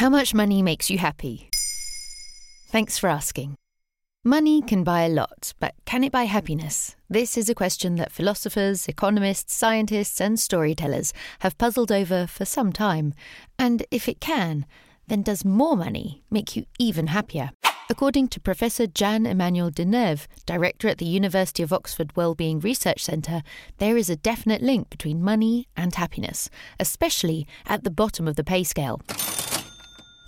How much money makes you happy? Thanks for asking. Money can buy a lot, but can it buy happiness? This is a question that philosophers, economists, scientists, and storytellers have puzzled over for some time. And if it can, then does more money make you even happier? According to Professor Jan Emmanuel de Deneuve, director at the University of Oxford Wellbeing Research Centre, there is a definite link between money and happiness, especially at the bottom of the pay scale.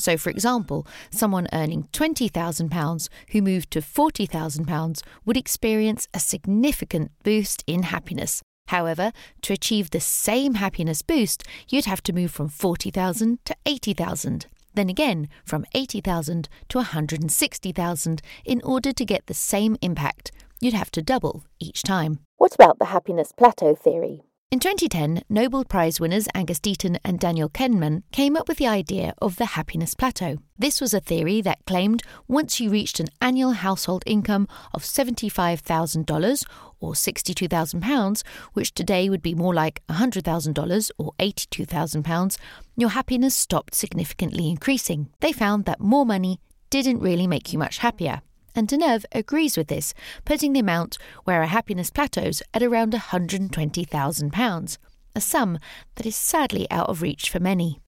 So, for example, someone earning £20,000 who moved to £40,000 would experience a significant boost in happiness. However, to achieve the same happiness boost, you'd have to move from 40,000 to 80,000 then again from 80,000 to 160,000 in order to get the same impact. You'd have to double each time. What about the happiness plateau theory? In 2010, Nobel Prize winners Angus Deaton and Daniel Kahneman came up with the idea of the happiness plateau. This was a theory that claimed once you reached an annual household income of $75,000 or £62,000, which today would be more like $100,000 or £82,000, your happiness stopped significantly increasing. They found that more money didn't really make you much happier. And De Neve agrees with this, putting the amount where a happiness plateaus at around £120,000, a sum that is sadly out of reach for many.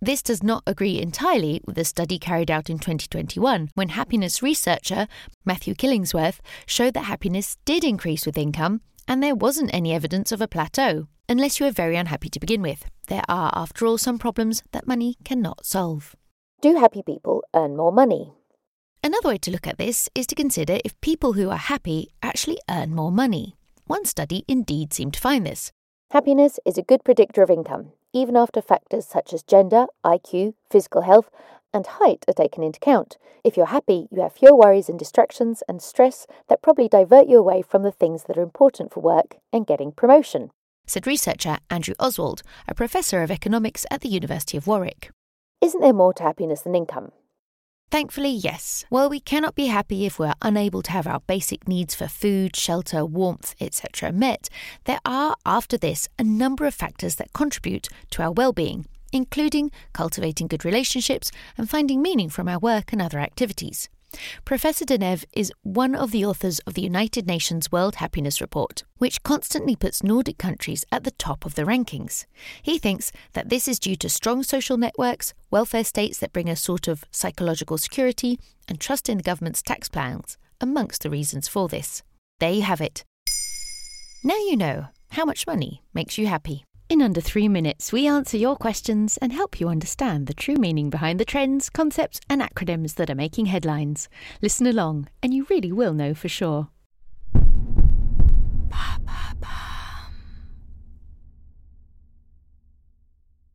This does not agree entirely with a study carried out in 2021 when happiness researcher Matthew Killingsworth showed that happiness did increase with income and there wasn't any evidence of a plateau, unless you are very unhappy to begin with. There are, after all, some problems that money cannot solve. Do happy people earn more money? Another way to look at this is to consider if people who are happy actually earn more money. One study indeed seemed to find this. Happiness is a good predictor of income, even after factors such as gender, IQ, physical health, and height are taken into account. If you're happy, you have fewer worries and distractions and stress that probably divert you away from the things that are important for work and getting promotion. Said researcher Andrew Oswald, a professor of economics at the University of Warwick. Isn't there more to happiness than income? Thankfully, yes. While we cannot be happy if we're unable to have our basic needs for food, shelter, warmth, etc. met, there are, after this, a number of factors that contribute to our well-being, including cultivating good relationships and finding meaning from our work and other activities. Professor De Neve is one of the authors of the United Nations World Happiness Report, which constantly puts Nordic countries at the top of the rankings. He thinks that this is due to strong social networks, welfare states that bring a sort of psychological security, and trust in the government's tax plans, amongst the reasons for this. There you have it. Now you know how much money makes you happy. In under three minutes, we answer your questions and help you understand the true meaning behind the trends, concepts, and acronyms that are making headlines. Listen along, and you really will know for sure.